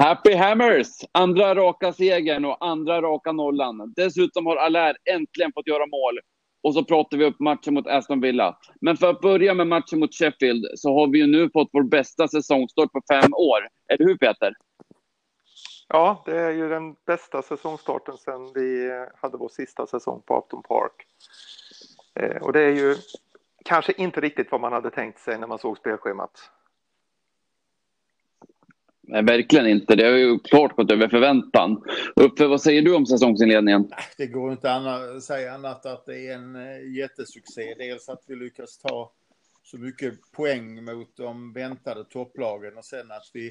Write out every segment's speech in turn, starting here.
Happy Hammers! Andra raka segern och andra raka nollan. Dessutom har Allaire äntligen fått göra mål. Och så pratar vi upp matchen mot Aston Villa. Men för att börja med matchen mot Sheffield så har vi ju nu fått vår bästa säsongstart på fem år. Eller hur Peter? Ja, det är ju den bästa säsongstarten sedan vi hade vår sista säsong på Upton Park. Eh, och det är ju kanske inte riktigt vad man hade tänkt sig när man såg spelschemat. Nej, verkligen inte. Det har ju klart gått över förväntan. Uffe, vad säger du om säsongsinledningen? Det går inte att säga annat att det är en eh, jättesuccé. Dels att vi lyckas ta så mycket poäng mot de väntade topplagen och sen att vi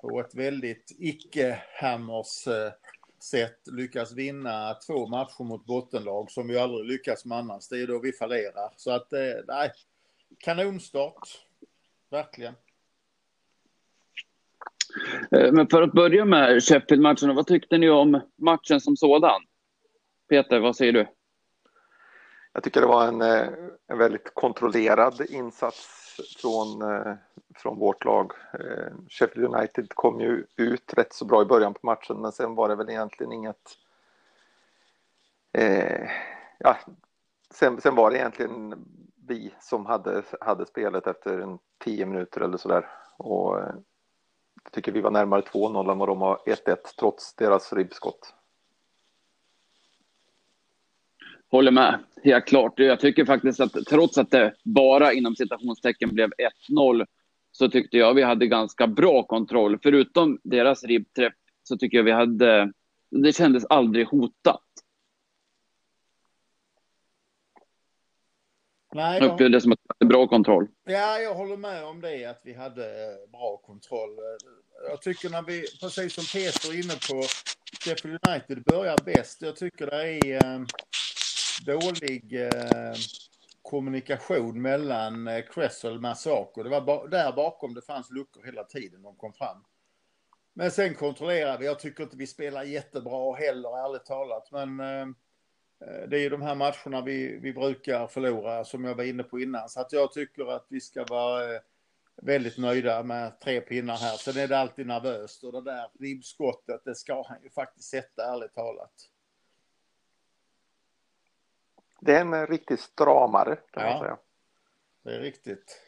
på ett väldigt icke-hammers-sätt eh, lyckas vinna två matcher mot bottenlag som vi aldrig lyckas med annars. Det är då vi fallerar. Så att, eh, nej, kanonstart. Verkligen. Eh, men för att börja med Sheffield-matchen, vad tyckte ni om matchen som sådan? Peter, vad säger du? Jag tycker det var en, eh, en väldigt kontrollerad insats från, eh, från vårt lag. Sheffield United kom ju ut rätt så bra i början på matchen men sen var det väl egentligen inget... Eh, ja, sen, sen var det egentligen vi som hade, hade spelet efter en tio minuter eller sådär. Och jag tycker vi var närmare 2-0 än vad de har 1-1 trots deras ribbskott. Håller med, helt klart. Jag tycker faktiskt att trots att det bara inom citationstecken blev 1-0 så tyckte jag vi hade ganska bra kontroll. Förutom deras ribbträff så tycker jag vi hade, det kändes aldrig hotat. Nej, jag upplevde det som att vi hade bra kontroll. Ja, jag håller med om det, att vi hade eh, bra kontroll. Jag tycker när vi, precis som Peter är inne på, Sheffield United börjar bäst. Jag tycker det är eh, dålig eh, kommunikation mellan eh, Cresswell och Masako. Det var ba där bakom det fanns luckor hela tiden de kom fram. Men sen kontrollerar vi. Jag tycker inte vi spelar jättebra heller, ärligt talat. Men eh, Eh, det är ju de här matcherna vi, vi brukar förlora som jag var inne på innan. Så att jag tycker att vi ska vara eh, väldigt nöjda med tre pinnar här. Sen är det alltid nervöst och det där ribbskottet, det ska han ju faktiskt sätta ärligt talat. Det är en riktig stramare kan ja, man säga. Det är riktigt.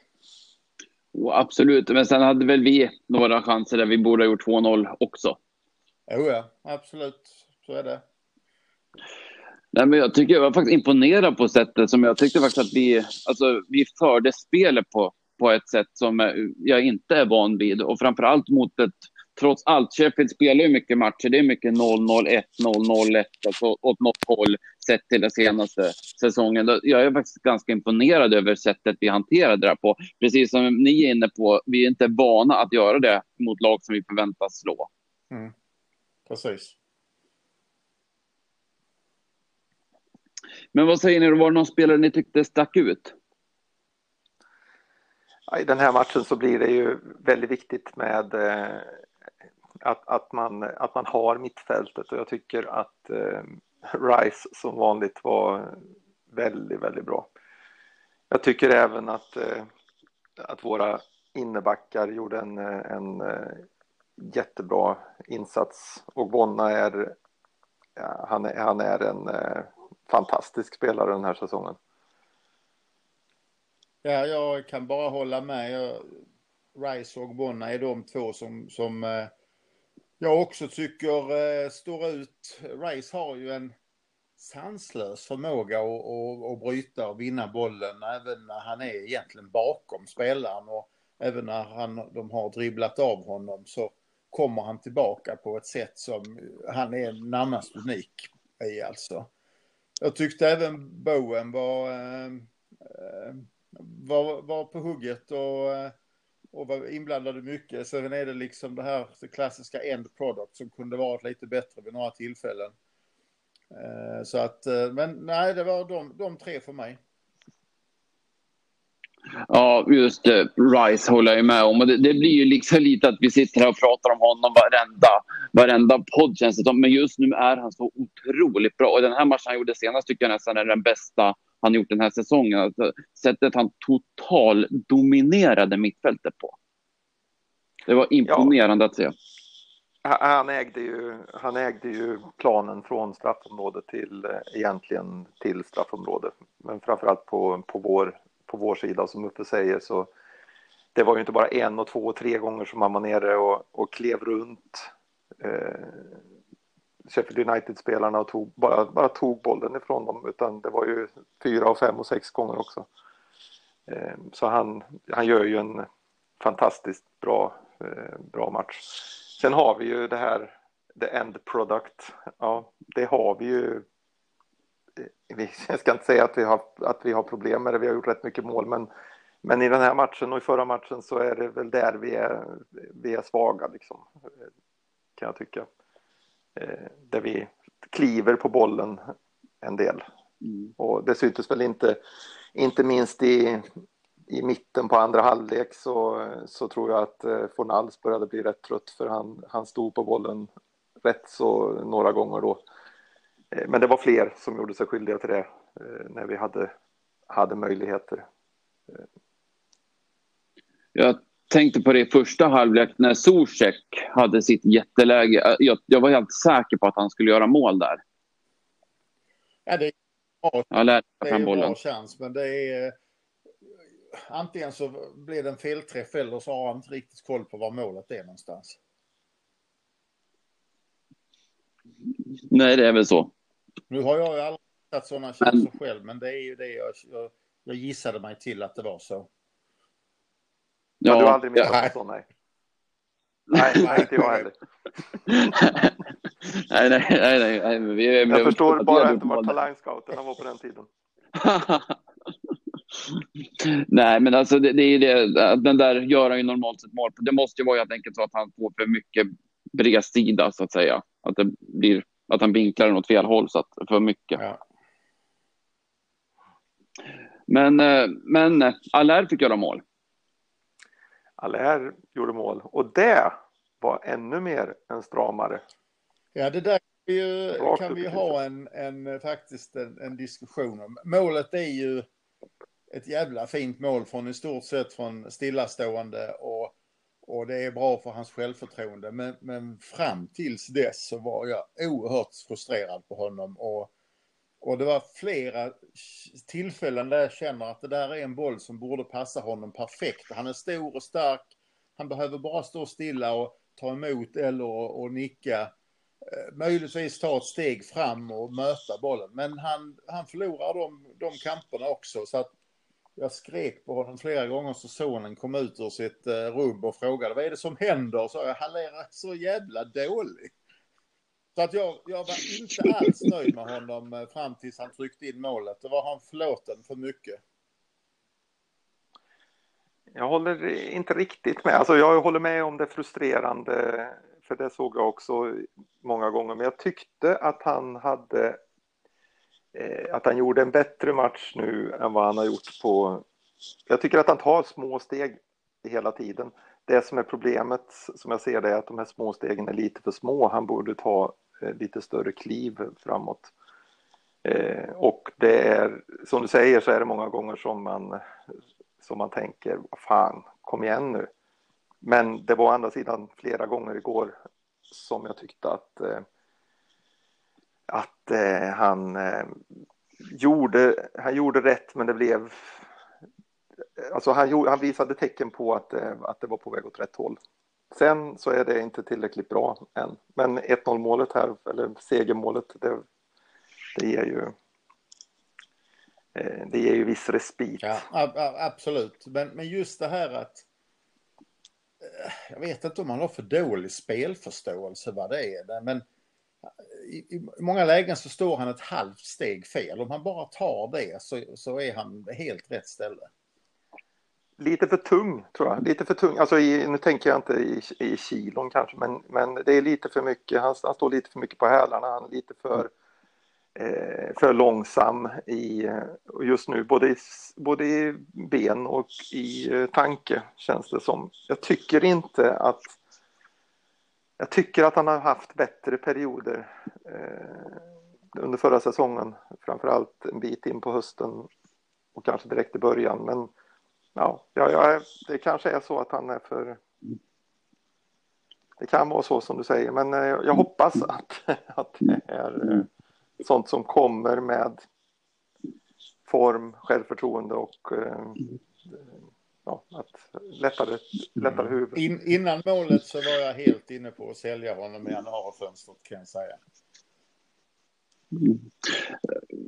Oh, absolut, men sen hade väl vi några chanser där vi borde ha gjort 2-0 också. Jo, ja, absolut. Så är det. Nej, men jag tycker jag var faktiskt imponerad på sättet som jag tyckte faktiskt att vi, alltså, vi förde spelet på, på ett sätt som eh, jag inte är van vid. Och framförallt mot ett, trots allt, Sheffield spelar ju mycket matcher. Det är mycket 0-0, 1-0, 0-1, alltså åt något håll sett till den senaste säsongen. Jag är faktiskt ganska imponerad över sättet vi hanterade det här på. Precis som ni är inne på, vi är inte vana att göra det mot lag som vi förväntas slå. Mm. Precis. Men vad säger ni, var det någon spelare ni tyckte stack ut? I den här matchen så blir det ju väldigt viktigt med eh, att, att, man, att man har mittfältet och jag tycker att eh, Rice som vanligt var väldigt, väldigt bra. Jag tycker även att, eh, att våra innebackar gjorde en, en jättebra insats och Bonna är, ja, han är, han är en fantastisk spelare den här säsongen. Ja, jag kan bara hålla med. Rice och Bonna är de två som, som eh, jag också tycker eh, står ut. Rice har ju en sanslös förmåga att, att, att bryta och vinna bollen även när han är egentligen bakom spelaren och även när han, de har dribblat av honom så kommer han tillbaka på ett sätt som han är närmast unik i alltså. Jag tyckte även Bowen var, eh, var, var på hugget och, eh, och var inblandad mycket. Sen är det liksom det här det klassiska end product som kunde varit lite bättre vid några tillfällen. Eh, så att, eh, men nej, det var de, de tre för mig. Ja, just det. Rice håller jag med om. Och det, det, blir ju liksom lite att vi sitter här och pratar om honom varenda, varenda podd känns det som. Men just nu är han så otroligt bra. Och den här matchen han gjorde senast tycker jag nästan är den bästa han gjort den här säsongen. Alltså, sättet han total dominerade mittfältet på. Det var imponerande ja. att se. Han ägde, ju, han ägde ju planen från straffområdet till egentligen till straffområdet. Men framförallt på, på, vår, på vår sida som Uffe säger så det var ju inte bara en och två och tre gånger som han var nere och, och klev runt eh, Sheffield United-spelarna och tog, bara, bara tog bollen ifrån dem utan det var ju fyra och fem och sex gånger också. Eh, så han, han gör ju en fantastiskt bra, eh, bra match. Sen har vi ju det här, the end product. Ja, det har vi ju. Jag ska inte säga att vi har, att vi har problem med det, vi har gjort rätt mycket mål, men, men i den här matchen och i förra matchen så är det väl där vi är, vi är svaga, liksom, kan jag tycka. Eh, där vi kliver på bollen en del. Mm. Och det syntes väl inte, inte minst i, i mitten på andra halvlek så, så tror jag att eh, Fornals började bli rätt trött för han, han stod på bollen rätt så några gånger då. Eh, men det var fler som gjorde sig skyldiga till det när vi hade, hade möjligheter. Jag tänkte på det i första halvlek när Zuzek hade sitt jätteläge. Jag, jag, var helt säker på att han skulle göra mål där. Ja, det är, bra. Ja, det är en bra chans, men det är... Antingen så blir det en felträff eller så har han inte riktigt koll på var målet är någonstans. Nej, det är väl så. Nu har jag ju aldrig sett sådana men... själv, men det är ju det jag, jag, jag gissade mig till att det var så. Ja, du har aldrig missat ja. nej. Nej, nej, inte jag heller. nej, nej, nej, nej, nej. Men vi, jag förstår bara inte var talangscouterna var på den tiden. nej, men alltså det, det är ju det, den där gör han ju normalt sett mål Det måste ju vara helt enkelt så att han får för mycket bredsida så att säga. Att det blir, att han vinklar den åt fel håll så att för mycket. Ja. Men, eh, men Allaire fick göra mål. Allaire gjorde mål och det var ännu mer en stramare. Ja, det där kan vi, kan vi ha en, en faktiskt en, en, diskussion om. Målet är ju ett jävla fint mål från i stort sett från stillastående och, och det är bra för hans självförtroende. Men, men fram tills dess så var jag oerhört frustrerad på honom och och det var flera tillfällen där jag känner att det där är en boll som borde passa honom perfekt. Han är stor och stark. Han behöver bara stå stilla och ta emot eller och, och nicka. Eh, möjligtvis ta ett steg fram och möta bollen. Men han, han förlorar de, de kamperna också. Så att jag skrek på honom flera gånger så sonen kom ut ur sitt eh, rum och frågade vad är det som händer? Så jag, han är så jävla dålig. Så att jag, jag var inte alls nöjd med honom eh, fram tills han tryckte in målet. Då var han förlåten för mycket. Jag håller inte riktigt med. Alltså jag håller med om det frustrerande, för det såg jag också många gånger. Men jag tyckte att han hade Eh, att han gjorde en bättre match nu än vad han har gjort på... Jag tycker att han tar små steg hela tiden. Det som är problemet, som jag ser det, är att de här små stegen är lite för små. Han borde ta eh, lite större kliv framåt. Eh, och det är, som du säger, så är det många gånger som man, som man tänker, vad fan, kom igen nu. Men det var å andra sidan flera gånger igår som jag tyckte att, eh, att han, eh, gjorde, han gjorde rätt, men det blev... Alltså han, han visade tecken på att, eh, att det var på väg åt rätt håll. Sen så är det inte tillräckligt bra än. Men 1-0 målet här, eller segermålet, det, det ger ju eh, det ger ju viss respit. Ja, absolut. Men, men just det här att eh, jag vet inte om man har för dålig spelförståelse vad det är. Men i, i många lägen så står han ett halvt steg fel. Om han bara tar det så, så är han helt rätt ställe lite för tung, tror jag. Lite för tung. Alltså i, nu tänker jag inte i, i kilon kanske, men, men det är lite för mycket. Han, han står lite för mycket på hälarna. Han är lite för, eh, för långsam i, eh, just nu, både i, både i ben och i eh, tanke, känns det som. Jag tycker inte att jag tycker att han har haft bättre perioder eh, under förra säsongen, framförallt en bit in på hösten och kanske direkt i början. Men ja, ja, ja, det kanske är så att han är för det kan vara så som du säger, men eh, jag hoppas att, att det är eh, sånt som kommer med form, självförtroende och eh, ja, att lättare, lättare mm. huvud. In, innan målet så var jag helt inne på att sälja honom i januarifönstret kan jag säga.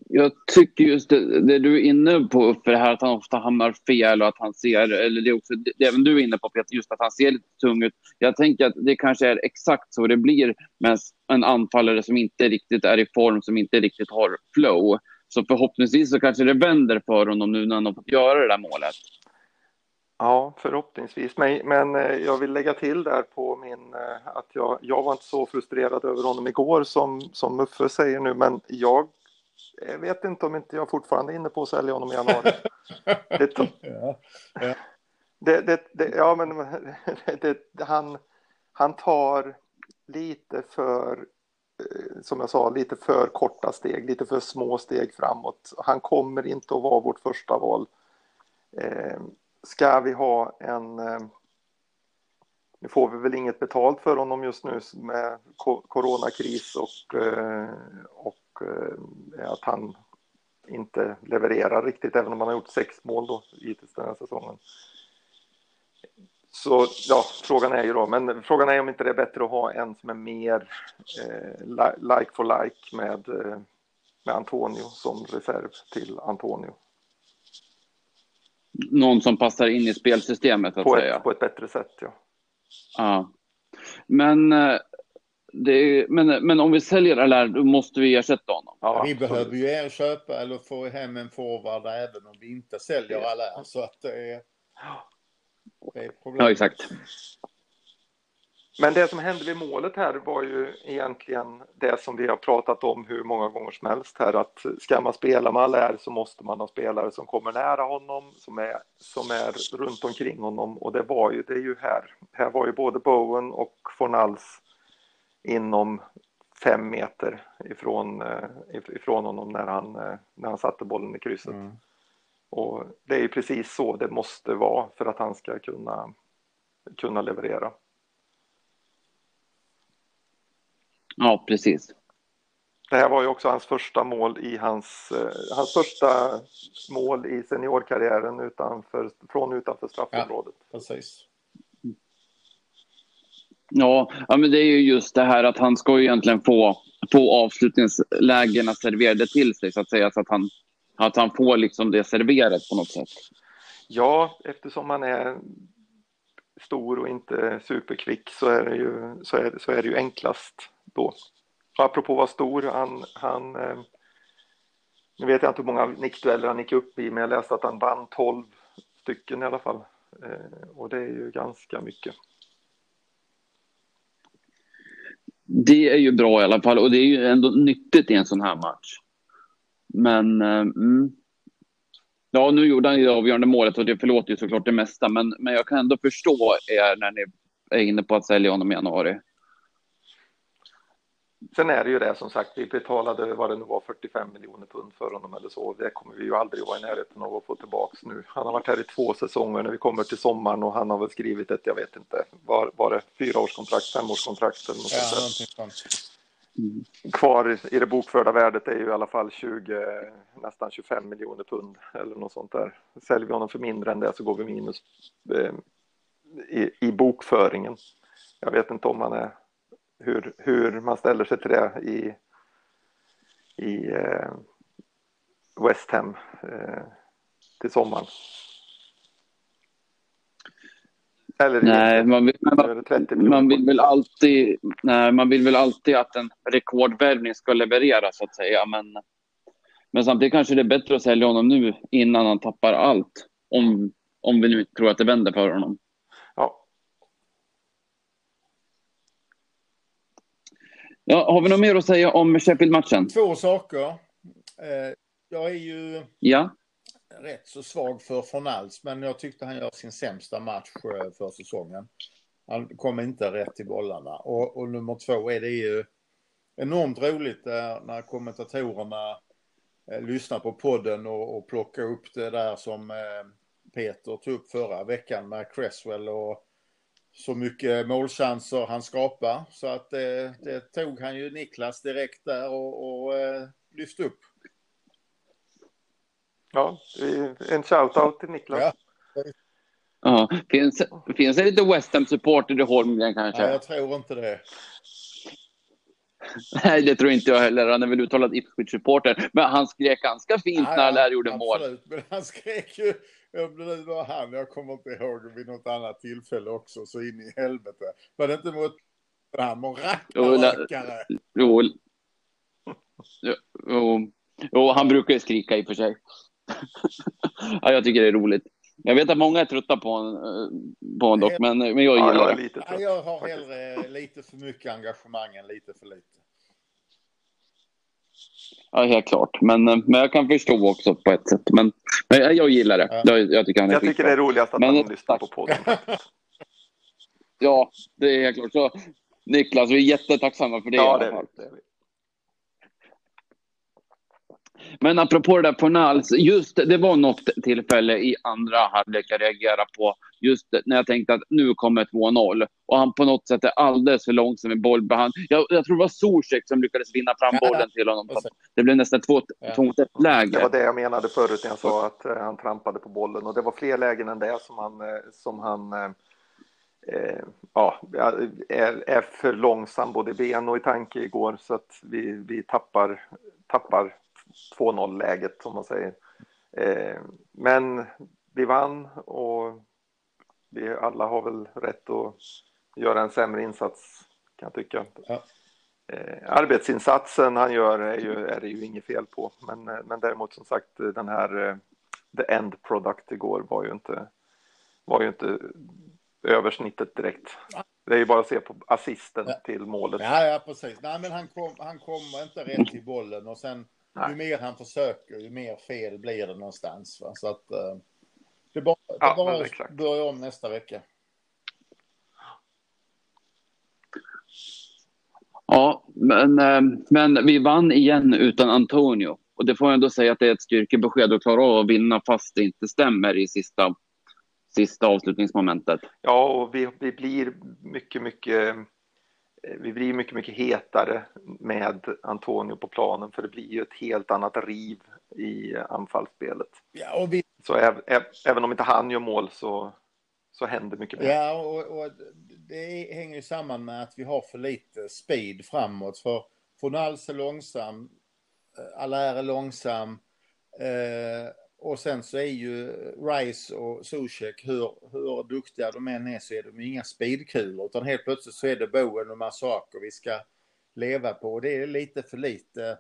Jag tycker just det, det, du är inne på för det här att han ofta hamnar fel och att han ser, eller det är också det även du är inne på Peter, just att han ser lite tung ut. Jag tänker att det kanske är exakt så det blir med en anfallare som inte riktigt är i form, som inte riktigt har flow. Så förhoppningsvis så kanske det vänder för honom nu när han har fått göra det där målet. Ja, förhoppningsvis. Men, men eh, jag vill lägga till där på min eh, att jag, jag var inte så frustrerad över honom igår som, som Muffe säger nu, men jag, jag vet inte om inte jag fortfarande är inne på att sälja honom i januari. Det, ja, ja. Det, det, det, ja, men han, han tar lite för, eh, som jag sa, lite för korta steg, lite för små steg framåt. Han kommer inte att vara vårt första val ska vi ha en... Eh, nu får vi väl inget betalt för honom just nu med coronakris och, eh, och eh, att han inte levererar riktigt, även om han har gjort sex mål då hittills den här säsongen. Så ja, frågan är ju då, men frågan är om inte det är bättre att ha en som är mer eh, like for like med, med Antonio som reserv till Antonio någon som passar in i spelsystemet. Att på, säga. Ett, på ett bättre sätt, ja. Ja. Men, eh, är, men, men om vi säljer Allaire, då måste vi ersätta honom. Ja, vi behöver ju köpa eller få hem en forward även om vi inte säljer Allaire. Så att det är, det är problem. Ja, exakt. Men det som hände vid målet här var ju egentligen det som vi har pratat om hur många gånger som helst här att ska man spela med Allaire så måste man ha spelare som kommer nära honom, som är, som är runt omkring honom och det var ju, det ju här. Här var ju både Bowen och Fornals inom fem meter ifrån, eh, ifrån honom när han, eh, när han satte bollen i krysset. Mm. Och det är ju precis så det måste vara för att han ska kunna, kunna leverera. Ja, precis. Det här var ju också hans första mål i hans, eh, hans första mål i seniorkarriären utanför, från utanför straffområdet. Ja, precis. Ja, ja, men det är ju just det här att han ska ju egentligen få, få avslutningslägena serverade till sig så att säga, så att han, att han får liksom det serverat på något sätt. Ja, eftersom han är stor och inte superkvick så är det ju, så är, så är det ju enklast då. Och apropå att vara stor, han, han eh, nu vet jag inte hur många nickdueller han gick upp i, men jag läste att han vann 12 stycken i alla fall. Eh, och det är ju ganska mycket. Det är ju bra i alla fall och det är ju ändå nyttigt i en sån här match. Men eh, mm. ja, nu gjorde han ju det avgörande målet och det förlåter ju såklart det mesta, men, men jag kan ändå förstå er när ni är inne på att sälja honom i januari. Sen är det ju det som sagt, vi betalade vad det nu var 45 miljoner pund för honom eller så. Det kommer vi ju aldrig vara i närheten av att få tillbaks nu. Han har varit här i två säsonger när vi kommer till sommaren och han har väl skrivit ett, jag vet inte, var, var det fyraårskontrakt, femårskontrakt eller något ja, sånt mm. Kvar i det bokförda värdet är ju i alla fall 20, nästan 25 miljoner pund eller något sånt där. Säljer vi honom för mindre än det så går vi minus eh, i, i bokföringen. Jag vet inte om han är hur, hur man ställer sig till det i, i eh, West Ham eh, till sommaren. Eller nej, man vill, man, man vill väl alltid, nej, man vill väl alltid att en rekordvärvning ska leverera så att säga. Men, men samtidigt kanske det är bättre att sälja honom nu innan han tappar allt. Om, om vi nu tror att det vänder för honom. Ja, har vi något mer att säga om Sheffield-matchen? Två saker. Eh, jag är ju ja. rätt så svag för Fornals, men jag tyckte han gör sin sämsta match eh, för säsongen. Han kom inte rätt i bollarna. Och, och nummer två är det ju enormt roligt när kommentatorerna eh, lyssnar på podden och, och plockar upp det där som Peter tog upp förra veckan med Cresswell och så mycket målchanser han skapar. Så att det, det tog han ju Niklas direkt där och, och eh, lyfte upp. Ja, en shout-out till Niklas. Ja. Ja, finns, finns det lite West Ham-supporter i Holmgren kanske? Nej, jag tror inte det. Nej, det tror inte jag heller. Han är väl uttalad Ipswich-supporter. Men han skrek ganska fint ja, när han där gjorde absolut. mål. Men han skrek ju, om det nu var han, jag kommer inte ihåg vid något annat tillfälle också, så in i helvete. Var det inte mot han och rackarrökare? Jo, jo, jo, jo, han brukar ju skrika i och för sig. ja, jag tycker det är roligt. Jag vet att många är trötta på honom, eh, på honom dock, men, men jag gillar ja, det. Ja, jag har hellre lite för mycket engagemang än lite för lite. Ja, helt klart. Men, eh, men jag kan förstå också på ett sätt. Men, men jag gillar det. Ja. Jag, jag, tycker, han är jag tycker det är roligast att men, han lyssnar på podden. ja, det är helt klart. Så, Niklas, vi är jättetacksamma för det. Ja, det, är det. Men apropå det där på Nals, just det var något tillfälle i andra halvlek jag reagerade på. Just när jag tänkte att nu kommer 2-0 och han på något sätt är alldeles för långsam i bollbehandling. Jag, jag tror det var Zuzek som lyckades vinna fram bollen till honom. Det blev nästan 2-1-läge. Det var det jag menade förut när jag sa att uh, han trampade på bollen och det var fler lägen än det som han, uh, som han uh, Eh, ja, är, är för långsam både i ben och i tanke igår så att vi, vi tappar, tappar 2-0 läget som man säger. Eh, men vi vann och vi alla har väl rätt att göra en sämre insats kan jag tycka. Ja. Eh, arbetsinsatsen han gör är, ju, är det ju inget fel på, men, men däremot som sagt den här eh, the end product igår var ju inte, var ju inte översnittet direkt. Det är ju bara att se på assisten ja. till målet. Ja, ja, precis. Nej, men han, kom, han kommer inte rätt till bollen och sen Nej. ju mer han försöker, ju mer fel blir det någonstans. Va? Så att uh, det bara, det ja, bara börja om nästa vecka. Ja, men, eh, men vi vann igen utan Antonio. Och det får jag ändå säga att det är ett styrkebesked att klara av att vinna fast det inte stämmer i sista, sista avslutningsmomentet. Ja, och vi, vi blir mycket, mycket vi blir mycket, mycket hetare med Antonio på planen för det blir ju ett helt annat riv i anfallsspelet. Ja, och vi... Så även om inte han gör mål så, så händer mycket mer. Ja, och, och det hänger ju samman med att vi har för lite speed framåt. För Fornals är långsam, eh, Allaire är långsam. Eh, och sen så är ju Rice och Zuzek, hur, hur duktiga de än är så är de inga speedkulor. Utan helt plötsligt så är det Bowen och Massaker vi ska leva på. Det är lite för lite.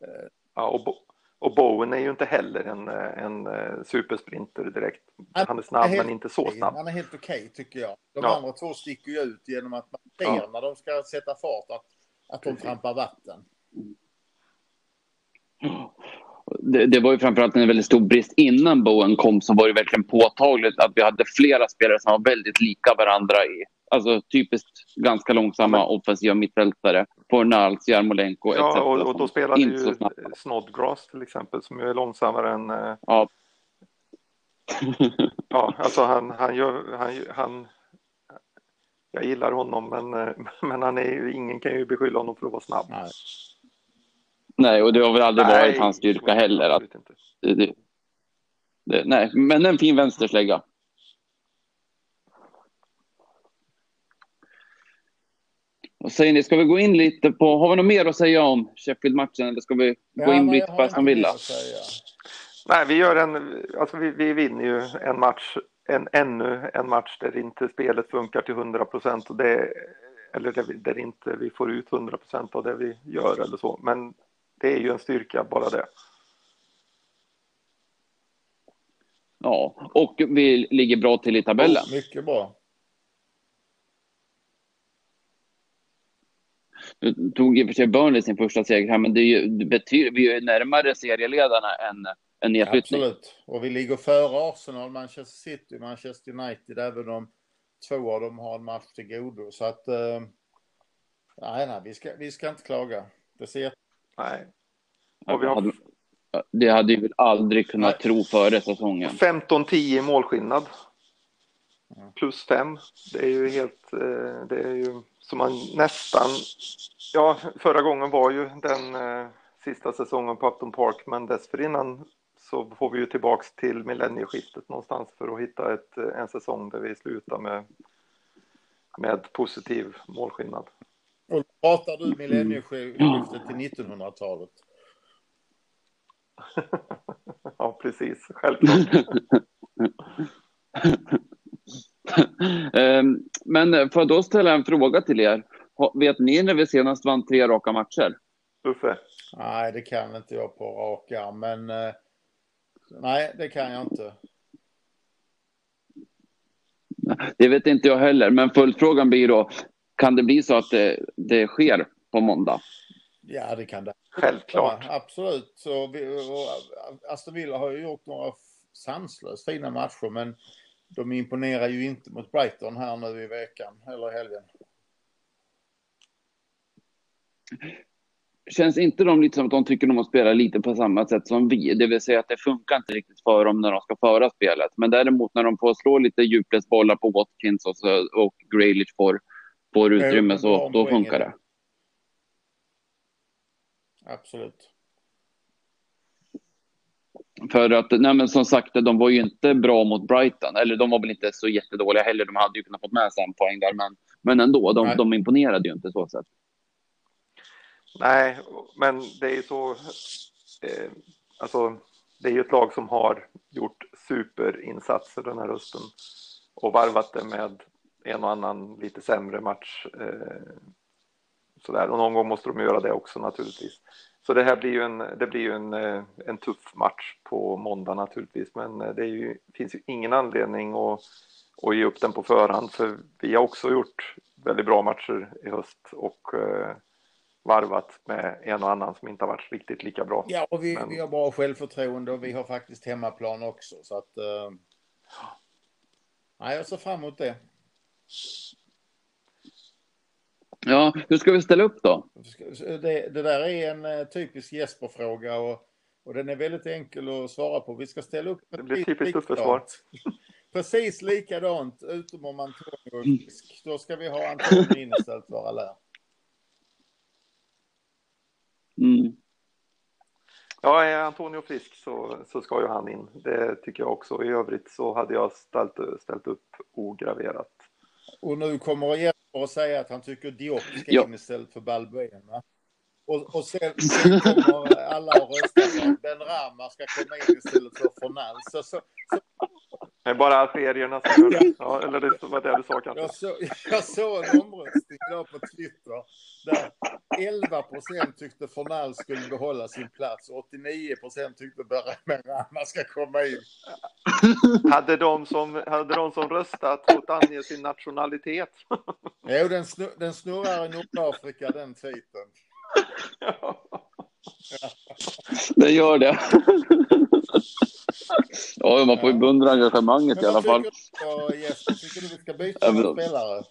Eh, ja, och, Bo och Bowen är ju inte heller en, en eh, supersprinter direkt. Han är snabb är men inte så snabb. Han är helt okej okay, tycker jag. De ja. andra två sticker ju ut genom att man ser ja. när de ska sätta fart att, att de trampar vatten det, det, var ju framförallt en väldigt stor brist innan Bowen kom så var det verkligen påtagligt att vi hade flera spelare som var väldigt lika varandra i Alltså typiskt ganska långsamma ja, offensiva mittfältare. Fornals, Jarmolenko etc. Ja, och, och då spelade ju Snodgrass till exempel som ju är långsammare än... Eh, ja. ja, alltså han, han gör... Han, han, jag gillar honom men, eh, men han är ju, ingen kan ju beskylla honom för att vara snabb. Nej. Nej, och det har väl aldrig nej, varit hans styrka heller. Att, det, det, nej, men en fin vänsterslägga. Vad säger ni, ska vi gå in lite på, har vi något mer att säga om Sheffield-matchen eller ska vi ja, gå in lite på Aston Villa? Nej, vi gör en, alltså vi, vi vinner ju en match, en, ännu en match där inte spelet funkar till 100 procent och det, eller där, vi, där inte vi får ut 100 procent av det vi gör eller så. Men det är ju en styrka bara det. Ja, och vi ligger bra till i tabellen. Oh, mycket bra. Nu tog i och för sig Burnley sin första seger här, men det, är ju, det betyder, vi är närmare serieledarna än en nedflyttning. Absolut, och vi ligger före Arsenal, Manchester City, Manchester United, även om två av dem har en match till godo. Så att, eh, nej, nej, vi ska, vi ska inte klaga. Det ser Nej. Och vi har... Det hade vi väl aldrig kunnat Nej. tro före säsongen. 15-10 målskillnad. plus fem. Det är ju helt, eh, det är ju som man nästan, ja förra gången var ju den eh, sista säsongen på Upton Park men dessförinnan så får vi ju tillbaks till millennieskiftet någonstans för att hitta ett, eh, en säsong där vi slutar med, med positiv målskillnad. Och pratar du millennieskiftet till 1900-talet? ja, precis. Självklart. Ehm, men får jag då ställa en fråga till er? Vet ni när vi senast vann tre raka matcher? Uffe? Nej, det kan inte jag på rak arm, men eh, nej, det kan jag inte. Det vet inte jag heller, men följdfrågan blir då, kan det bli så att det, det sker på måndag? Ja, det kan det. Självklart. Ja, absolut. Så vi, och Aston Villa har ju gjort några sanslöst fina matcher, men de imponerar ju inte mot Brighton här nu i veckan eller helgen. Känns inte de lite som att de tycker de måste spela lite på samma sätt som vi? Det vill säga att det funkar inte riktigt för dem när de ska föra spelet. Men däremot när de får slå lite djupledsbollar på Watkins och, så, och Graylich får, får utrymme så då funkar det. Absolut. För att, nej men som sagt, de var ju inte bra mot Brighton. Eller de var väl inte så jättedåliga heller. De hade ju kunnat få med sig en poäng där. Men, men ändå, de, de imponerade ju inte så sätt. Nej, men det är ju så. Eh, alltså, det är ju ett lag som har gjort superinsatser den här hösten och varvat det med en och annan lite sämre match. Eh, sådär. Och någon gång måste de göra det också naturligtvis. Så det här blir ju en, det blir ju en, eh, en tuff match på måndag naturligtvis, men eh, det ju, finns ju ingen anledning att, att ge upp den på förhand, för vi har också gjort väldigt bra matcher i höst och eh, varvat med en och annan som inte har varit riktigt lika bra. Ja, och vi, men... vi har bra självförtroende och vi har faktiskt hemmaplan också, så att... Eh... Nej, jag ser fram emot det. Ja, hur ska vi ställa upp då? Det, det där är en eh, typisk Jesper-fråga och, och den är väldigt enkel att svara på. Vi ska ställa upp det blir typiskt uppförsvar. Precis likadant, utom om Antonio är frisk. Då ska vi ha Antonio in istället för Allaire. Mm. Ja, är Antonio frisk så, så ska ju han in. Det tycker jag också. I övrigt så hade jag ställt, ställt upp ograverat. Och nu kommer Jesper att säga att han tycker Diop ska ja. in istället för Balbuena. Och, och sen, sen kommer alla att rösta på att Ben Rama ska komma in istället för Fornal. Så, så, så, det är bara ferierna som gör det. Ja, eller det var det du sa kanske. Jag, så, jag såg en omröstning idag på Twitter där 11 procent tyckte Fornal skulle behålla sin plats och 89 procent tyckte Bergman ska komma in. Hade de som, hade de som röstat fått ange sin nationalitet? Jo, den, snur, den snurrar i Nordafrika den tweeten. Ja. Det gör det. Ja, man får ju beundra engagemanget i alla fall. Tycker du vi ska byta ja, spelare?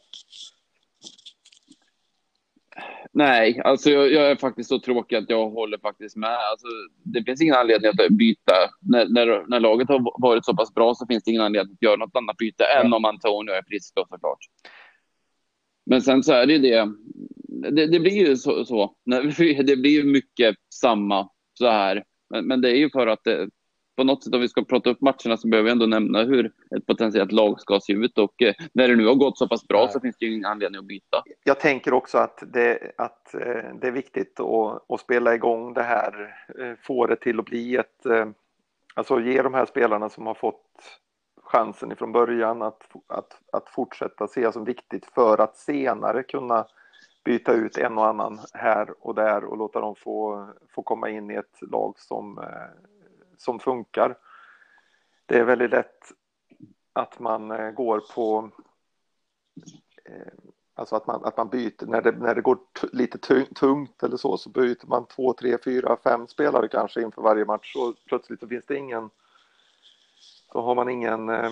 Nej, alltså jag, jag, är faktiskt så tråkig att jag håller faktiskt med. Alltså, det finns ingen anledning att byta. När, när, när, laget har varit så pass bra så finns det ingen anledning att göra något annat byte ja. än om Antonio är frisk då såklart. Men sen så är det ju det. Det, det blir ju så, så. Det blir ju mycket samma så här. Men, men det är ju för att det, på något sätt om vi ska prata upp matcherna så behöver vi ändå nämna hur ett potentiellt lag ska se ut och eh, när det nu har gått så pass bra så finns det ju ingen anledning att byta. Jag tänker också att det, att, eh, det är viktigt att, att spela igång det här, eh, få det till att bli ett, alltså ge de här spelarna som har fått chansen ifrån början att, att, att fortsätta se som viktigt för att senare kunna byta ut en och annan här och där och låta dem få, få komma in i ett lag som som funkar. Det är väldigt lätt att man eh, går på eh, Alltså att man, att man byter, när det, när det går lite tungt eller så, så byter man två, tre, fyra, fem spelare kanske inför varje match och plötsligt så finns det ingen, så har man ingen eh,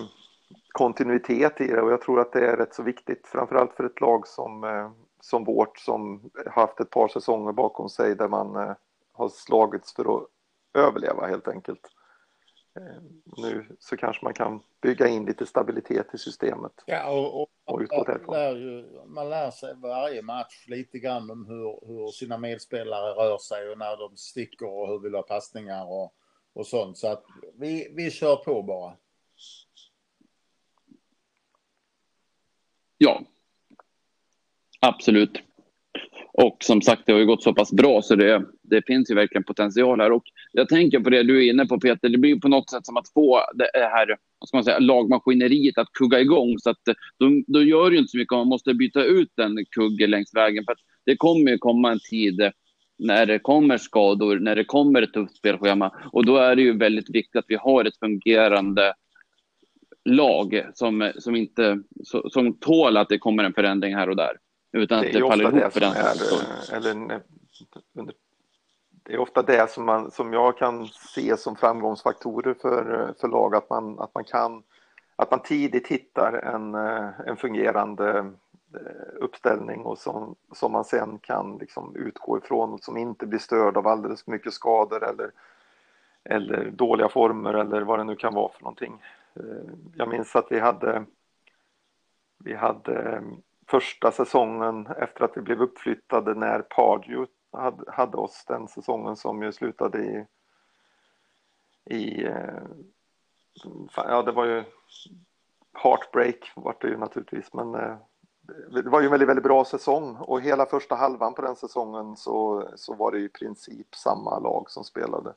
kontinuitet i det och jag tror att det är rätt så viktigt, framförallt för ett lag som, eh, som vårt som haft ett par säsonger bakom sig där man eh, har slagits för att överleva helt enkelt. Eh, nu så kanske man kan bygga in lite stabilitet i systemet. Ja, och, och, och utgå lär ju, man lär sig varje match lite grann om hur, hur sina medspelare rör sig och när de sticker och hur vi vill ha passningar och, och sånt. Så att vi, vi kör på bara. Ja, absolut. Och som sagt, det har ju gått så pass bra så det, det finns ju verkligen potential här. Och jag tänker på det du är inne på Peter, det blir på något sätt som att få det här vad ska man säga, lagmaskineriet att kugga igång. Så att då, då gör det ju inte så mycket om man måste byta ut en kugge längs vägen. För att det kommer ju komma en tid när det kommer skador, när det kommer ett tufft spelschema. Och då är det ju väldigt viktigt att vi har ett fungerande lag som, som, inte, som tål att det kommer en förändring här och där. Utan att det, det faller ihop för den är, eller, det är ofta det som, man, som jag kan se som framgångsfaktorer för, eh, för lag, att man, att man kan att man tidigt hittar en, eh, en fungerande eh, uppställning och som, som man sen kan liksom utgå ifrån och som inte blir störd av alldeles för mycket skador eller, eller dåliga former eller vad det nu kan vara för någonting. Jag minns att vi hade vi hade första säsongen efter att vi blev uppflyttade när Pardew hade, hade oss den säsongen som ju slutade i, i eh, ja det var ju heartbreak var det ju naturligtvis men eh, det var ju en väldigt, väldigt bra säsong och hela första halvan på den säsongen så, så var det i princip samma lag som spelade.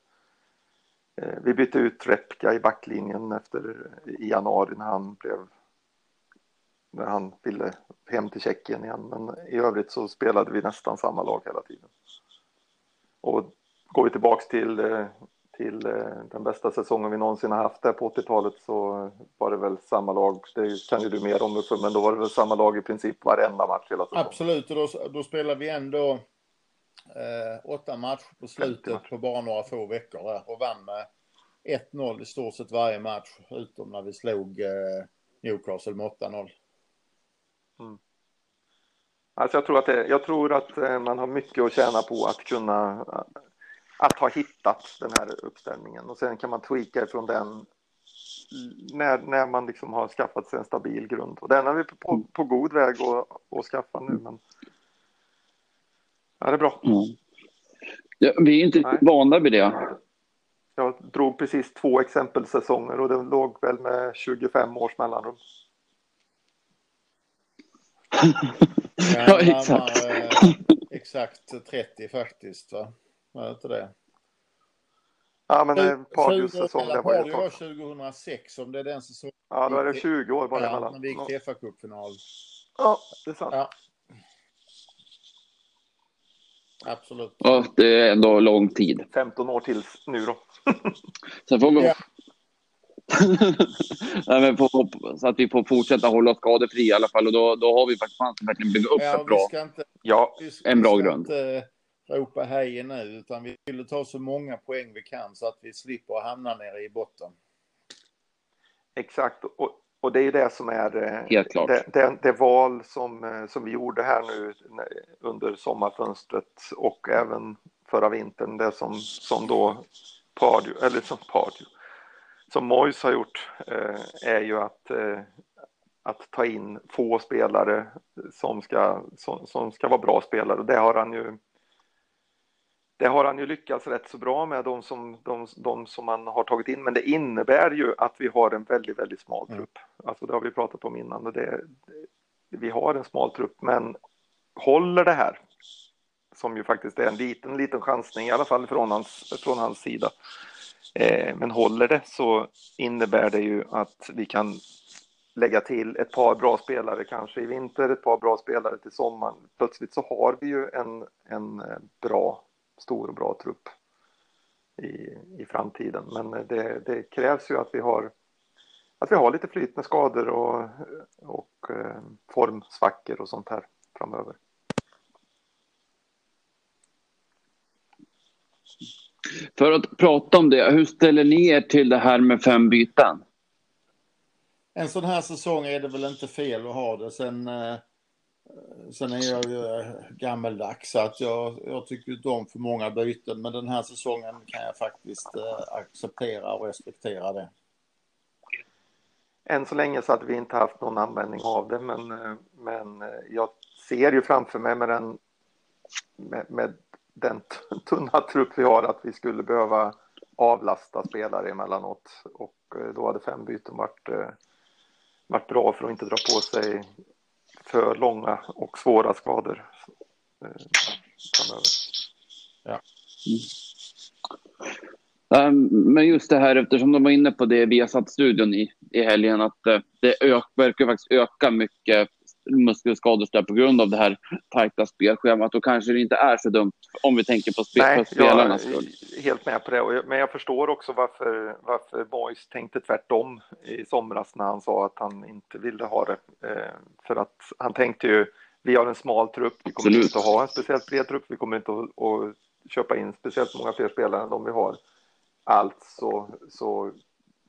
Eh, vi bytte ut Repka i backlinjen efter i januari när han blev när han ville hem till Tjeckien igen. Men i övrigt så spelade vi nästan samma lag hela tiden. Och går vi tillbaks till, eh, till eh, den bästa säsongen vi någonsin har haft där på 80-talet så var det väl samma lag. Det kan ju du mer om, men då var det väl samma lag i princip varenda match hela säsongen. Absolut, och då, då spelade vi ändå eh, åtta matcher på slutet på bara några få veckor där och vann med 1-0 i stort sett varje match utom när vi slog eh, Newcastle med 8-0. Alltså jag tror att, det, jag tror att eh, man har mycket att tjäna på att kunna att ha hittat den här uppställningen och sen kan man tweaka ifrån den när, när man liksom har skaffat sig en stabil grund. Och den är vi på, på god väg att, att skaffa nu. Men... Ja, det är bra. Mm. Ja, vi är inte riktigt vana vid det. Jag drog precis två exempelsäsonger och det låg väl med 25 års mellanrum ja, exakt. Eh, exakt 30 faktiskt, va? Var det inte det? Ja, men eh, Pardios säsong, det var ju var 2006, om det är den säsongen. Ja, då är det 20 år bara ja, emellan. när vi gick till FA-cupfinal. Ja, det är sant. Ja. Absolut. Ja, det är ändå lång tid. 15 år till nu då. Sen får vi, ja. Nej, men på, så att vi får fortsätta hålla oss skadefria i alla fall. Och då, då har vi faktiskt chans att verkligen bygga upp ja, ett bra, inte, ja, vi, en bra vi grund. Inte ropa hej nu, utan vi vill ta så många poäng vi kan så att vi slipper hamna nere i botten. Exakt, och, och det är det som är eh, Helt klart. Det, det, det, val som, eh, som vi gjorde här nu under sommarfönstret och även förra vintern, det som, som då Pardew, eller som Pardew, som Mois har gjort eh, är ju att, eh, att ta in få spelare som ska, som, som, ska vara bra spelare. Det har han ju det har han ju lyckats rätt så bra med, de som, de, de som man har tagit in. Men det innebär ju att vi har en väldigt, väldigt smal mm. trupp. Alltså det har vi pratat om innan. Och det, vi har en smal trupp, men håller det här, som ju faktiskt är en liten, liten chansning, i alla fall från hans, från hans sida, Eh, men håller det så innebär det ju att vi kan lägga till ett par bra spelare kanske i vinter, ett par bra spelare till sommaren. Plötsligt så har vi ju en, en eh, bra, stor och bra trupp i, i framtiden. Men eh, det, det krävs ju att vi har att vi har lite flyt med skador och, och formsvackor och sånt här framöver. För att prata om det, hur ställer ni er till det här med fem byten? En sån här säsong är det väl inte fel att ha det. Sen, eh, Sen är jag ju gammeldags så att jag, jag tycker inte om för många byten men den här säsongen kan jag faktiskt acceptera och respektera det. Än så länge så hade vi inte haft någon användning av det men, men jag ser ju framför mig med den, med, med den tunna trupp vi har att vi skulle behöva avlasta spelare emellanåt och eh, då hade fem byten varit, eh, varit bra för att inte dra på sig för långa och svåra skador eh, framöver. Ja. Men just det här eftersom de var inne på det via satt studion i, i helgen att det ök, verkar faktiskt öka mycket muskelskador där på grund av det här tajta spelschemat. Då kanske det inte är så dumt om vi tänker på, spe Nej, på spelarnas skull. Helt med på det. Men jag förstår också varför, varför Boys tänkte tvärtom i somras när han sa att han inte ville ha det. Eh, för att han tänkte ju, vi har en smal trupp, vi kommer Absolut. inte att ha en speciellt bred trupp, vi kommer inte att, att köpa in speciellt många fler spelare än de vi har. Alltså så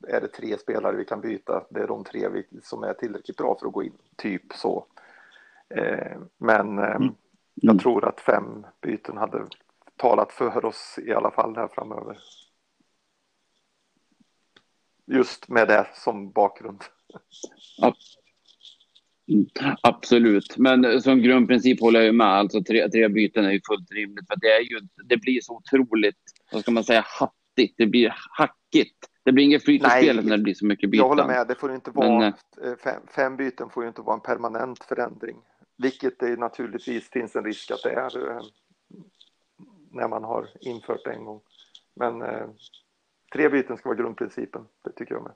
är det tre spelare vi kan byta. Det är de tre vi, som är tillräckligt bra för att gå in, typ så. Eh, men eh, mm. jag mm. tror att fem byten hade talat för oss i alla fall här framöver. Just med det som bakgrund. Ja. Mm, absolut, men som grundprincip håller jag med. Alltså tre, tre byten är ju fullt rimligt för det, är ju, det blir så otroligt, vad ska man säga, hattigt. Det blir hackigt det blir inget flyt i spelet när det blir så mycket byten. Jag håller med, det får inte vara, Men, eh, fem, fem, byten får ju inte vara en permanent förändring. Vilket det naturligtvis finns en risk att det är eh, när man har infört det en gång. Men eh, tre byten ska vara grundprincipen, det tycker jag med.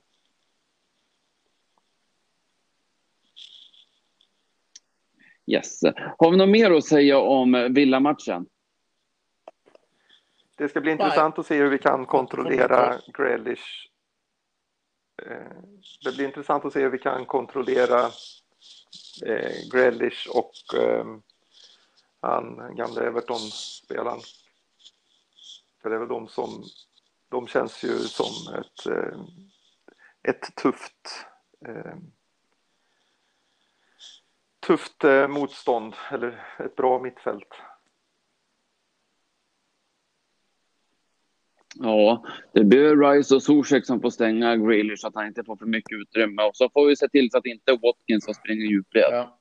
Yes. Har vi något mer att säga om Villa-matchen? Det ska bli intressant att se hur vi kan kontrollera Grealish. Eh, det blir intressant att se hur vi kan kontrollera eh, Grealish och eh, han gamla Everton-spelaren. För det är väl de som, de känns ju som ett, eh, ett tufft eh, tufft motstånd eller ett bra mittfält. Ja, det blir Rice och Zuzek som får stänga Grealish så att han inte får för mycket utrymme. Och så får vi se till så att inte Watkins får springa djupled. Ja.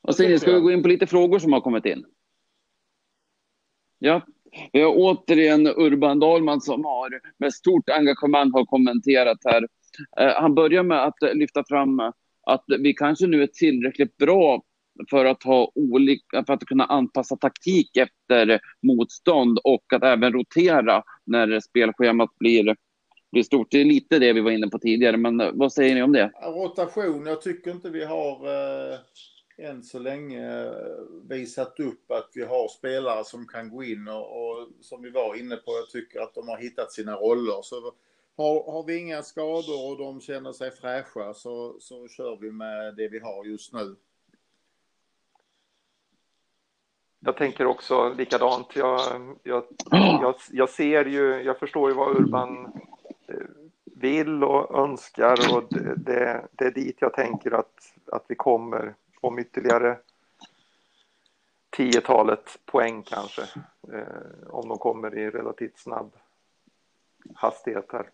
Och sen ska vi gå in på lite frågor som har kommit in. Ja, vi har återigen Urban Dahlman som har med stort engagemang har kommenterat här. Eh, han börjar med att lyfta fram att vi kanske nu är tillräckligt bra för att, ha olika, för att kunna anpassa taktik efter motstånd och att även rotera när spelschemat blir, blir stort. Det är lite det vi var inne på tidigare, men eh, vad säger ni om det? Rotation, jag tycker inte vi har eh, än så länge eh, visat upp att vi har spelare som kan gå in och, och som vi var inne på, jag tycker att de har hittat sina roller. Så har, har vi inga skador och de känner sig fräscha så, så kör vi med det vi har just nu. Jag tänker också likadant. Jag, jag, jag, jag ser ju, jag förstår ju vad Urban eh, vill och önskar och det, det, det är dit jag tänker att, att vi kommer om ytterligare tiotalet poäng kanske. Eh, om de kommer i relativt snabb hastighet här.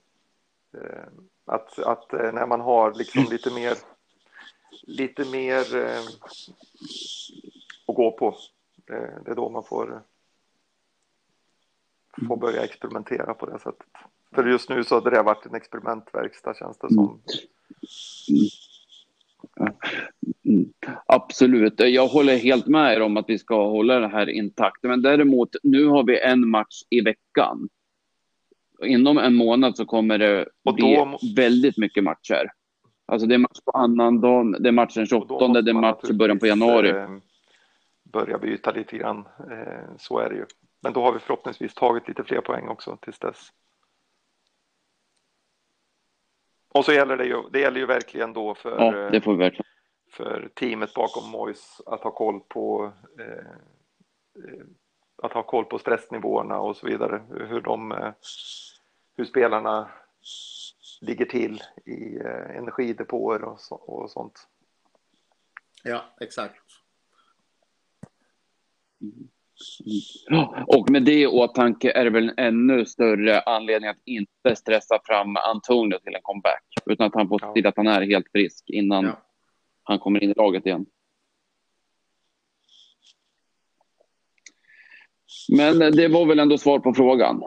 Eh, att, att eh, när man har liksom lite mer lite mer eh, att gå på det, det är då man får, får börja experimentera på det sättet. För just nu så har det varit en experimentverkstad känns det som. Mm. Absolut, jag håller helt med er om att vi ska hålla det här intakt. Men däremot, nu har vi en match i veckan. Inom en månad så kommer det bli då... väldigt mycket matcher. Alltså det är match på annan dag, det är match den 28, det är match i början på januari. Eh, börja byta lite grann. Eh, så är det ju. Men då har vi förhoppningsvis tagit lite fler poäng också tills dess. Och så gäller det ju, det gäller ju verkligen då för, ja, det får vi verkligen. för teamet bakom Mois att ha koll på eh, eh, att ha koll på stressnivåerna och så vidare. Hur de, hur spelarna ligger till i eh, energidepåer och, så, och sånt. Ja, exakt. Och med det i åtanke är det väl en ännu större anledning att inte stressa fram Antonio till en comeback. Utan att han får se till att han är helt frisk innan ja. han kommer in i laget igen. Men det var väl ändå svar på frågan.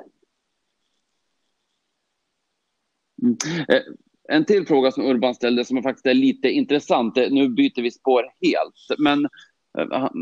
Mm. Eh, en till fråga som Urban ställde som faktiskt är lite intressant. Nu byter vi spår helt. Men, eh,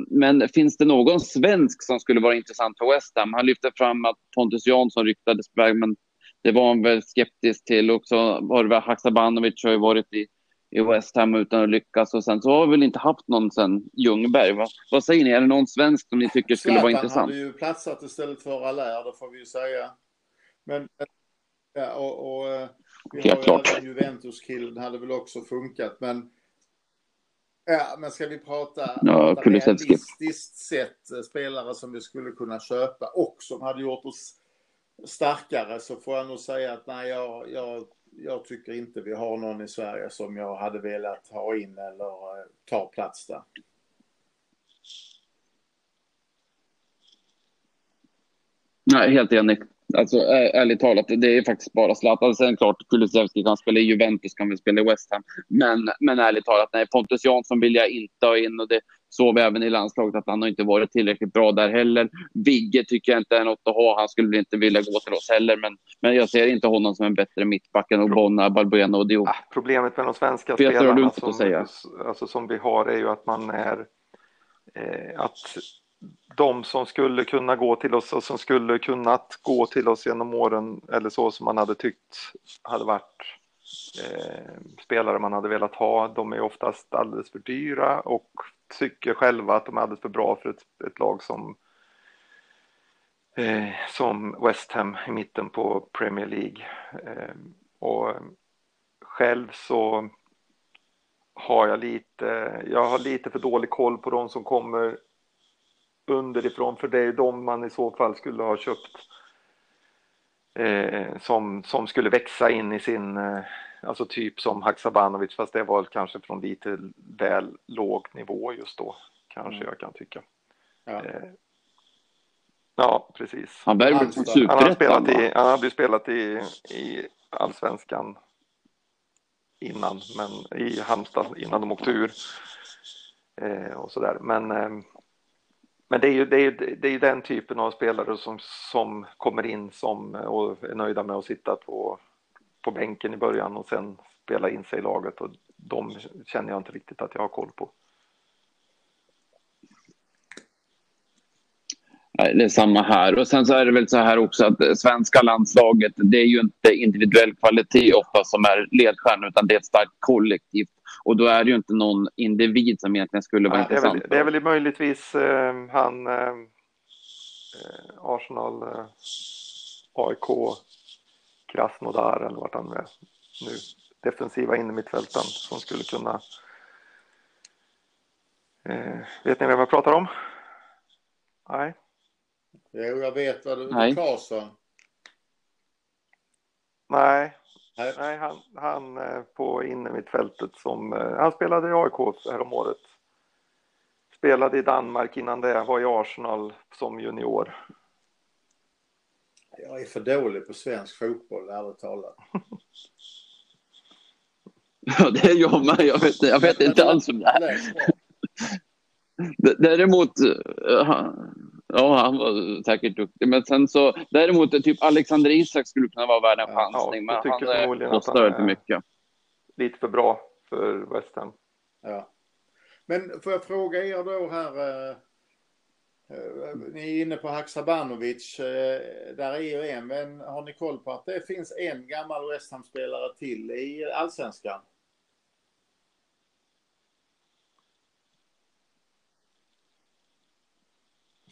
men finns det någon svensk som skulle vara intressant för West Ham? Han lyfte fram att Pontus Jansson ryktades på väg, men det var han väl skeptisk till. Också var det Haksabanovic har ju varit i, i West Ham utan att lyckas. Och sen så har vi väl inte haft någon sen Ljungberg. Va? Vad säger ni? Är det någon svensk som ni tycker skulle vara intressant? Han hade ju platsat istället för Allaire, det får vi ju säga. Men, ja, och, och eh, vi Helt klart. Juventus-killen hade väl också funkat, men Ja, men ska vi prata, ja, realistiskt sett spelare som vi skulle kunna köpa och som hade gjort oss starkare så får jag nog säga att nej, jag, jag, jag tycker inte vi har någon i Sverige som jag hade velat ha in eller eh, ta plats där. Nej, helt enig. Alltså ärligt talat, det är faktiskt bara Zlatan. Sen klart, Kulusevski kan spela i Juventus, kan väl spela i West Ham. Men, men ärligt talat, nej, Pontus Jansson vill jag inte ha in och det såg vi även i landslaget att han har inte varit tillräckligt bra där heller. Vigge tycker jag inte är något att ha. Han skulle inte vilja gå till oss heller, men, men jag ser inte honom som en bättre mittback än Obonna, Balbuena och Diop. Ah, problemet med de svenska Peter, spelarna som, alltså, som vi har är ju att man är eh, att de som skulle kunna gå till oss och som skulle kunnat gå till oss genom åren eller så som man hade tyckt hade varit eh, spelare man hade velat ha. De är oftast alldeles för dyra och tycker själva att de är alldeles för bra för ett, ett lag som eh, som West Ham i mitten på Premier League. Eh, och själv så har jag lite, jag har lite för dålig koll på de som kommer underifrån för det är de man i så fall skulle ha köpt eh, som, som skulle växa in i sin, eh, alltså typ som Haksabanovic fast det var kanske från lite väl låg nivå just då kanske mm. jag kan tycka. Ja. Eh, ja, precis. Han, han, han, har spelat i, han hade ju spelat i, i allsvenskan innan, men i Halmstad innan de åkte ur. Eh, och sådär. Men eh, men det är ju, det är, det är den typen av spelare som, som kommer in som och är nöjda med att sitta på, på bänken i början och sen spela in sig i laget och de känner jag inte riktigt att jag har koll på. Det är samma här. Och sen så är det väl så här också att svenska landslaget, det är ju inte individuell kvalitet ofta som är ledstjärnan, utan det är ett starkt kollektivt. Och då är det ju inte någon individ som egentligen skulle vara ja, intressant. Det är, väl, det är väl möjligtvis eh, han eh, eh Arsenal, eh, AIK, Krasnodar eller vart han är nu. Defensiva innermittfältaren som skulle kunna eh, Vet ni vem jag pratar om? Nej. Jo, jag vet vad du... Nej. Karlsson. Nej, Nej, han, han eh, på innermittfältet som... Eh, han spelade i AIK häromåret. Spelade i Danmark innan det, var i Arsenal som junior. Jag är för dålig på svensk fotboll, ärligt talat. ja, det är jag med. Jag vet, jag vet inte alls om det här. Däremot, eh, Ja, han var säkert duktig. Men sen så, däremot, typ Alexander Isak skulle kunna vara värd en chansning, ja, men han eh, kostar väldigt mycket. Lite för bra för West Ham. Ja. Men får jag fråga er då här, eh, eh, ni är inne på Haksabanovic, eh, där är ju en, men har ni koll på att det finns en gammal West Ham-spelare till i allsvenskan?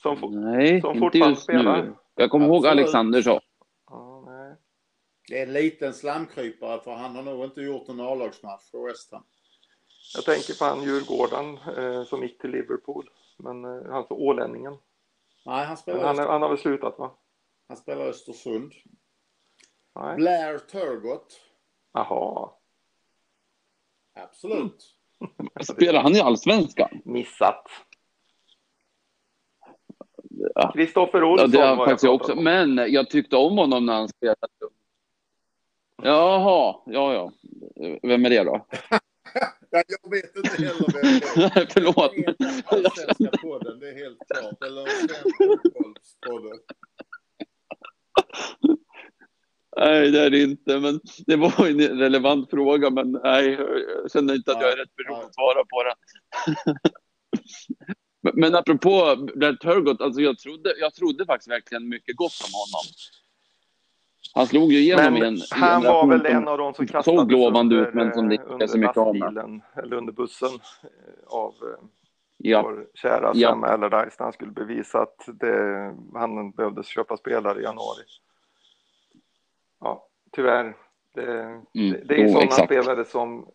Som, nej, som inte just spelar. nu. Jag kommer ihåg Alexander så. Ja, nej. Det är en liten slamkrypare för han har nog inte gjort en A-lagsmatch för West Ham. Jag tänker på han Djurgården eh, som gick till Liverpool. Men eh, han för ålänningen. Nej, han spelar han, han har väl slutat va? Han spelar Östersund. Nej. Blair Turgott. Jaha. Absolut. Spelar han i allsvenskan? Missat. Ja. Kristoffer Ja, Olsson det har var faktiskt jag jag också. om. Men jag tyckte om honom när han spelade. Jaha, ja, ja. Vem är det då? Ja, jag vet inte heller vem det är. Förlåt. Det allsvenska podden, det är helt klart. Eller fotbollspodden. Nej, det är det inte. Men det var en relevant fråga, men nej, jag känner inte att jag är rätt person att svara på den. Men- Men apropå Brad Turgott, alltså jag trodde, jag trodde faktiskt verkligen mycket gott om honom. Han slog ju igenom i en Men han var generation väl som- en av de som såg kastades lovande under, ut, men som det inte så mycket av eller under bussen eh, av eh, Ja, vår kära Ja. Sam Allardyce när han skulle bevisa att det, han behövde köpa spelare i januari. Ja, tyvärr. Det, det, det är jo, sådana exakt. spelare som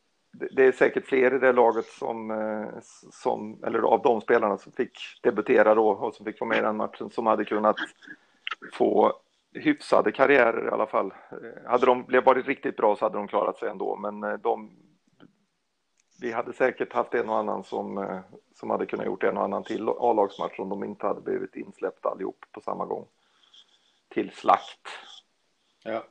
det, är säkert fler i det laget som, eh, som, eller av de spelarna som fick debutera då och som fick vara med i den matchen som hade kunnat få hyfsade karriärer i alla fall. Eh, hade de varit riktigt bra så hade de klarat sig ändå, men eh, de vi hade säkert haft en och annan som, som hade kunnat gjort en och annan till A-lagsmatch om de inte hade blivit insläppta allihop på samma gång. Till slakt. Ja.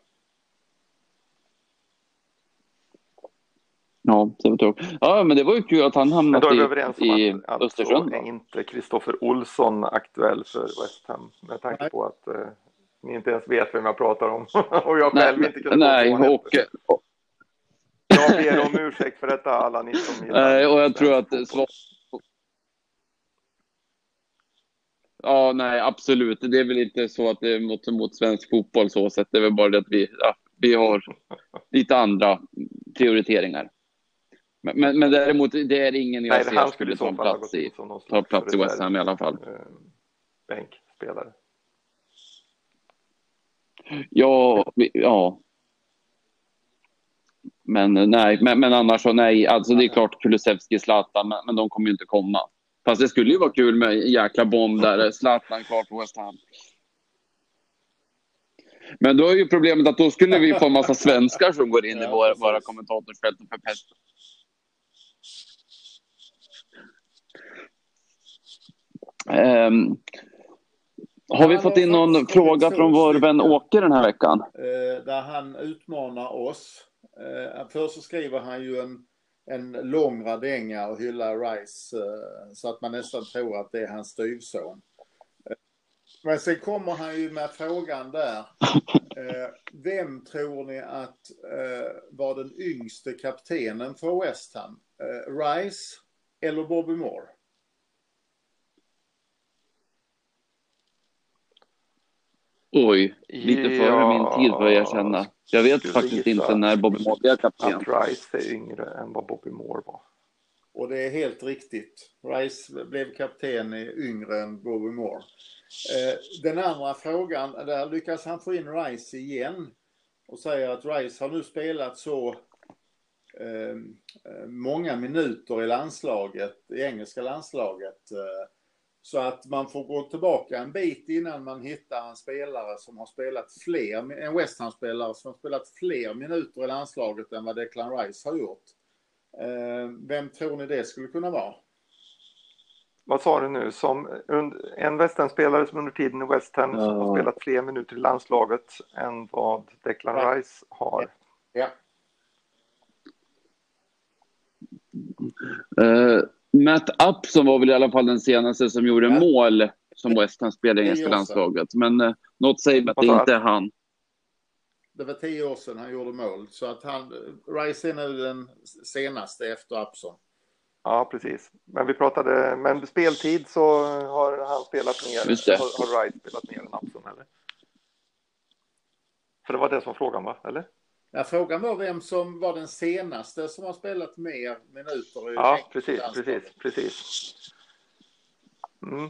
Ja, det var tråkigt. Ja, men det var ju kul att han hamnade då är vi i, överens om i att alltså Östersund. är va? inte Kristoffer Olsson aktuell för West Ham med tanke Nej. på att eh, ni inte ens vet vem jag pratar om och jag Nej, själv inte kunde nej, på och, det. Jag ber om ursäkt för detta alla ni som gillar nej, och jag tror att svar... Ja, nej, absolut. Det är väl inte så att det är något emot svensk fotboll så sett. Det är väl bara det att vi, ja, vi har lite andra prioriteringar. Men, men, men däremot, det är ingen jag Nej, ser han skulle ta plats i, ta plats i West Ham i alla fall. eh, Bänkspelare. Ja, ja. Men eh, nej, men, men annars så nej. Alltså det är klart Kulusevski, Zlatan, men, men de kommer ju inte komma. Fast det skulle ju vara kul med en jäkla bomb där. Zlatan kvar på West Ham. Men då är ju problemet att då skulle vi få en massa svenskar som går in i våra, våra kommentatorsfält och förpestar. Ehm, har vi Han fått in någon fråga från vår vän. Åke den här veckan? Eh, där han utmanar oss. Eh, först så skriver han ju en, en lång radänga och hyllar Rice eh, så att man nästan tror att det är hans styvson. Men sen kommer han ju med frågan där. Vem tror ni att var den yngste kaptenen för West Ham? Rice eller Bobby Moore? Oj, lite före Ja, min tid får jag erkänna. Jag vet faktiskt gissa inte när Bobby Moore blev kapten. Att Rice är yngre än vad Bobby Moore var. Och det är helt riktigt. Rice blev kapten i yngre än Bobby Moore. Eh, den andra frågan, där lyckas han få in Rice igen och säger att Rice har nu spelat så eh, eh, många minuter i landslaget, i engelska landslaget. Så att man får gå tillbaka en bit innan man hittar en spelare som har spelat fler, en West Ham-spelare som har spelat fler minuter i landslaget än vad Declan Rice har gjort. Eh, vem tror ni det skulle kunna vara? Vad sa du nu? Som en West Ham-spelare som under tiden i West Ham som Ja. har spelat fler minuter i landslaget än vad Declan Ja. Rice har. Ja. Uh, Matt Upson var väl i alla fall den senaste som gjorde Ja. mål som West Ham spelade i engelska landslaget. Men uh, något säger mig att det inte är han. Det var tio år sedan han gjorde mål. Så att han, Rice är nu den senaste efter Upson. Ja, precis. Men vi pratade, men speltid så har han spelat mer. Har, har Rice spelat mer än Upson, eller? För det var det som frågan var, eller? Ja, frågan var vem som var den senaste som har spelat mer minuter i Ja, precis, precis, precis. Mm.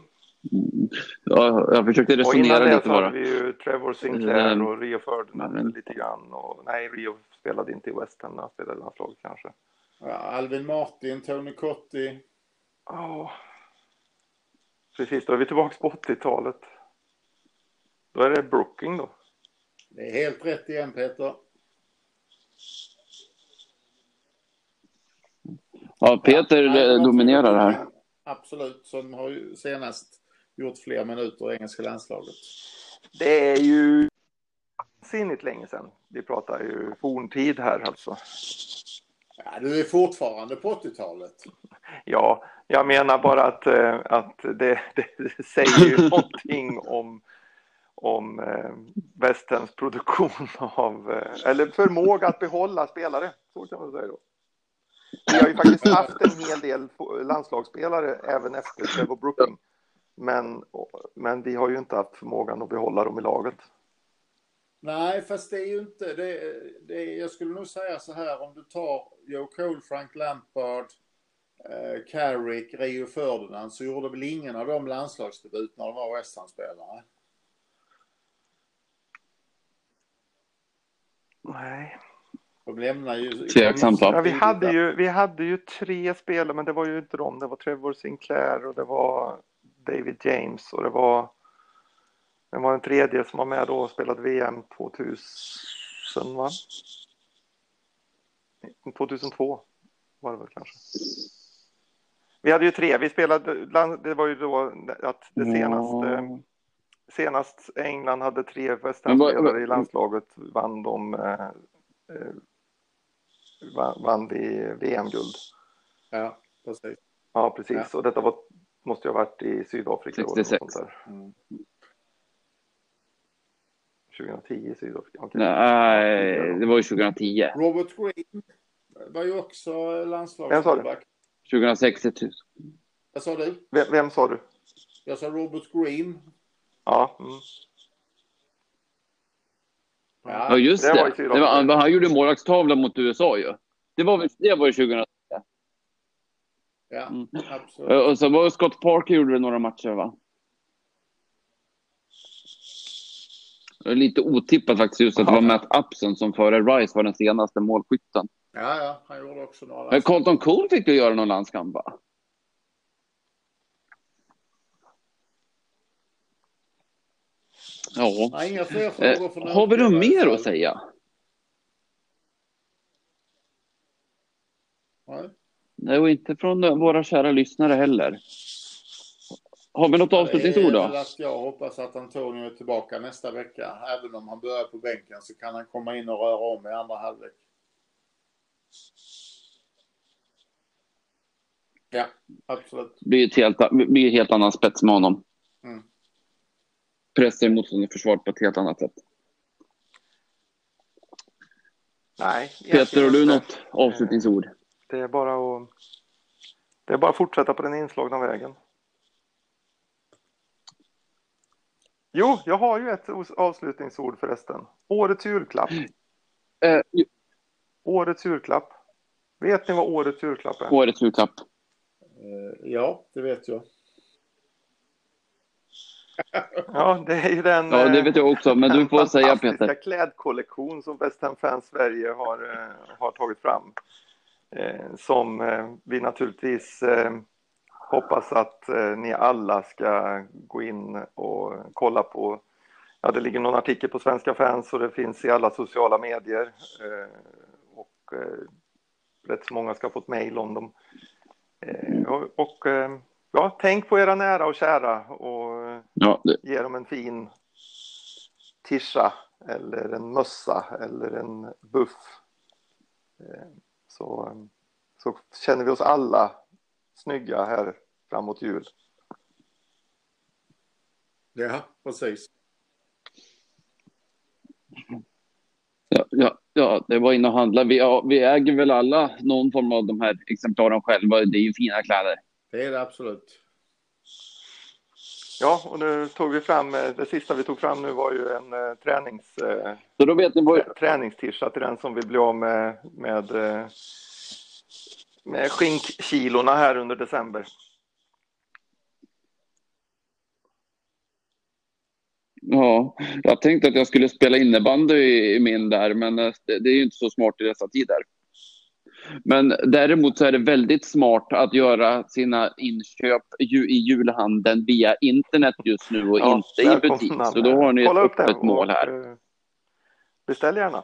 Ja, jag försökte Och resonera innan det lite hade bara. vi ju Trevor Sinclair Mm. och Rio Ferdinand Mm. lite grann. Och, nej, Rio spelade inte i West Ham när han spelade i landslaget kanske. Ja, Alvin Martin, Tony Cotti. Ja, precis. Då är vi tillbaka på 80-talet. Då är det Brooking då. Det är helt rätt igen Peter. Ja, Peter ja, eh, dominerar här. Absolut, som har ju senast gjort fler minuter i engelska landslaget. Det är ju sinnigt länge sedan. Vi pratar ju forntid här alltså. Ja, du är fortfarande på 80-talet. Ja, jag menar bara att, eh, att det, det säger ju någonting om om eh, västens produktion av, eh, eller förmåga att behålla spelare. Så kan man säga då. Vi har ju faktiskt haft en hel del landslagsspelare även efter Trevor Brooking. Men, men vi har ju inte haft förmågan att behålla dem i laget. Nej, fast det är ju inte det, det. Jag skulle nog säga så här om du tar Joe Cole, Frank Lampard, eh, Carrick, Rio Ferdinand så gjorde väl ingen av dem landslagsdebut när de var West Ham-spelare? Nej. De lämnar ju... Tveksamt ja, vi, hade ju, vi hade ju tre spelare, men det var ju inte dem. Det var Trevor Sinclair och det var David James och det var det var en tredje som var med då och spelade VM 2000 va? 2002 var det väl kanske. Vi hade ju tre, vi spelade, det var ju då att det senaste, senast England hade tre West spelare i landslaget vann de, eh, eh vann vi VM-guld. Ja, precis. Ja, precis. Ja. Och detta var, måste ju ha varit i Sydafrika. 66. Mm. 2010 i Sydafrika? Okay. Nej, det var ju 2010. Robert Green var ju också landslagsback. 2006 Vad sa du? Vem, vem, sa du? Jag sa Robert Green. Ja. Mm. Ja, ja, just det. det. det var, han gjorde målvaktstavla mot USA ju. Det var, det var ju 2010. Ja, mm. absolut. Och så var Scott Parker gjorde det några matcher va? Lite otippat faktiskt just att det var Matt Upson som före Rice var den senaste målskytten. Ja, ja, han gjorde också några landskamper. Colton Cole fick ju göra någon landskamp va? Ja. Nej, inga fler frågor för eh, Har vi något mer att säga? Nej. Nej, och inte från våra kära lyssnare heller. Har vi något avslutningsord då? Att jag hoppas att Antonio är tillbaka nästa vecka. Även om han börjar på bänken så kan han komma in och röra om i andra halvlek. Ja, absolut. Det blir ett helt, blir helt annan spets med honom. Pressar motståndarens försvar på ett helt annat sätt. Nej. Peter, har du något avslutningsord? Det är bara att det är bara att fortsätta på den inslagna vägen. Jo, jag har ju ett avslutningsord förresten. Årets julklapp. Uh, årets julklapp. Vet ni vad årets julklapp är? Årets julklapp. Uh, ja, det vet jag. Ja, det är ju den... Ja, det vet jag också, men du får säga Peter. Klädkollektion som West Ham Fans Sverige har, har tagit fram. som vi naturligtvis hoppas att eh, ni alla ska gå in och kolla på. Ja, det ligger någon artikel på Svenska fans och det finns i alla sociala medier. Eh, och eh, rätt så många ska ha fått mejl om dem. och ja, tänk på era nära och kära och ja, det... ge dem en fin tischa eller en mössa eller en buff. Så, så känner vi oss alla snygga här framåt jul. Ja, precis. Ja, ja, ja, det var inne och handla. Vi, ja, vi äger väl alla någon form av de här exemplaren själva. Det är ju fina kläder. Det är det absolut. Ja, och nu tog vi fram, eh, det sista vi tog fram nu var ju en uh, tränings... Så då vet ni vad... Träningstisha till den som vill bli av med, med med skinkkilorna här under december. Ja, jag tänkte att jag skulle spela innebandy i min där, men eh, det är ju inte så smart i dessa tider. Men däremot så är det väldigt smart att göra sina inköp i julhandeln via internet just nu och ja, inte i butik. Så då har ni ett öppet mål här. Eh, beställ gärna.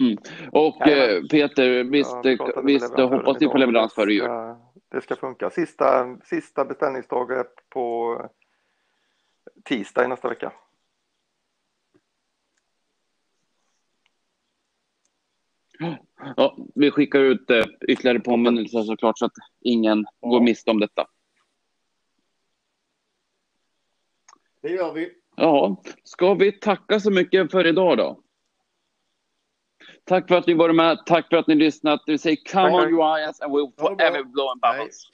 Mm. Och eh, Peter, visst, pratade med visst hoppas ni på leverans före jul? Det ska- funka. Sista, sista beställningsdag är på tisdag i nästa vecka. Ja, vi skickar ut eh, ytterligare påminnelser såklart så att ingen går miste om detta. Det gör vi. Ja, ska vi tacka så mycket för idag då? Tack för att ni var med. Tack för att ni lyssnat. Vi säger come on you Lions and we'll forever blow and bubbles.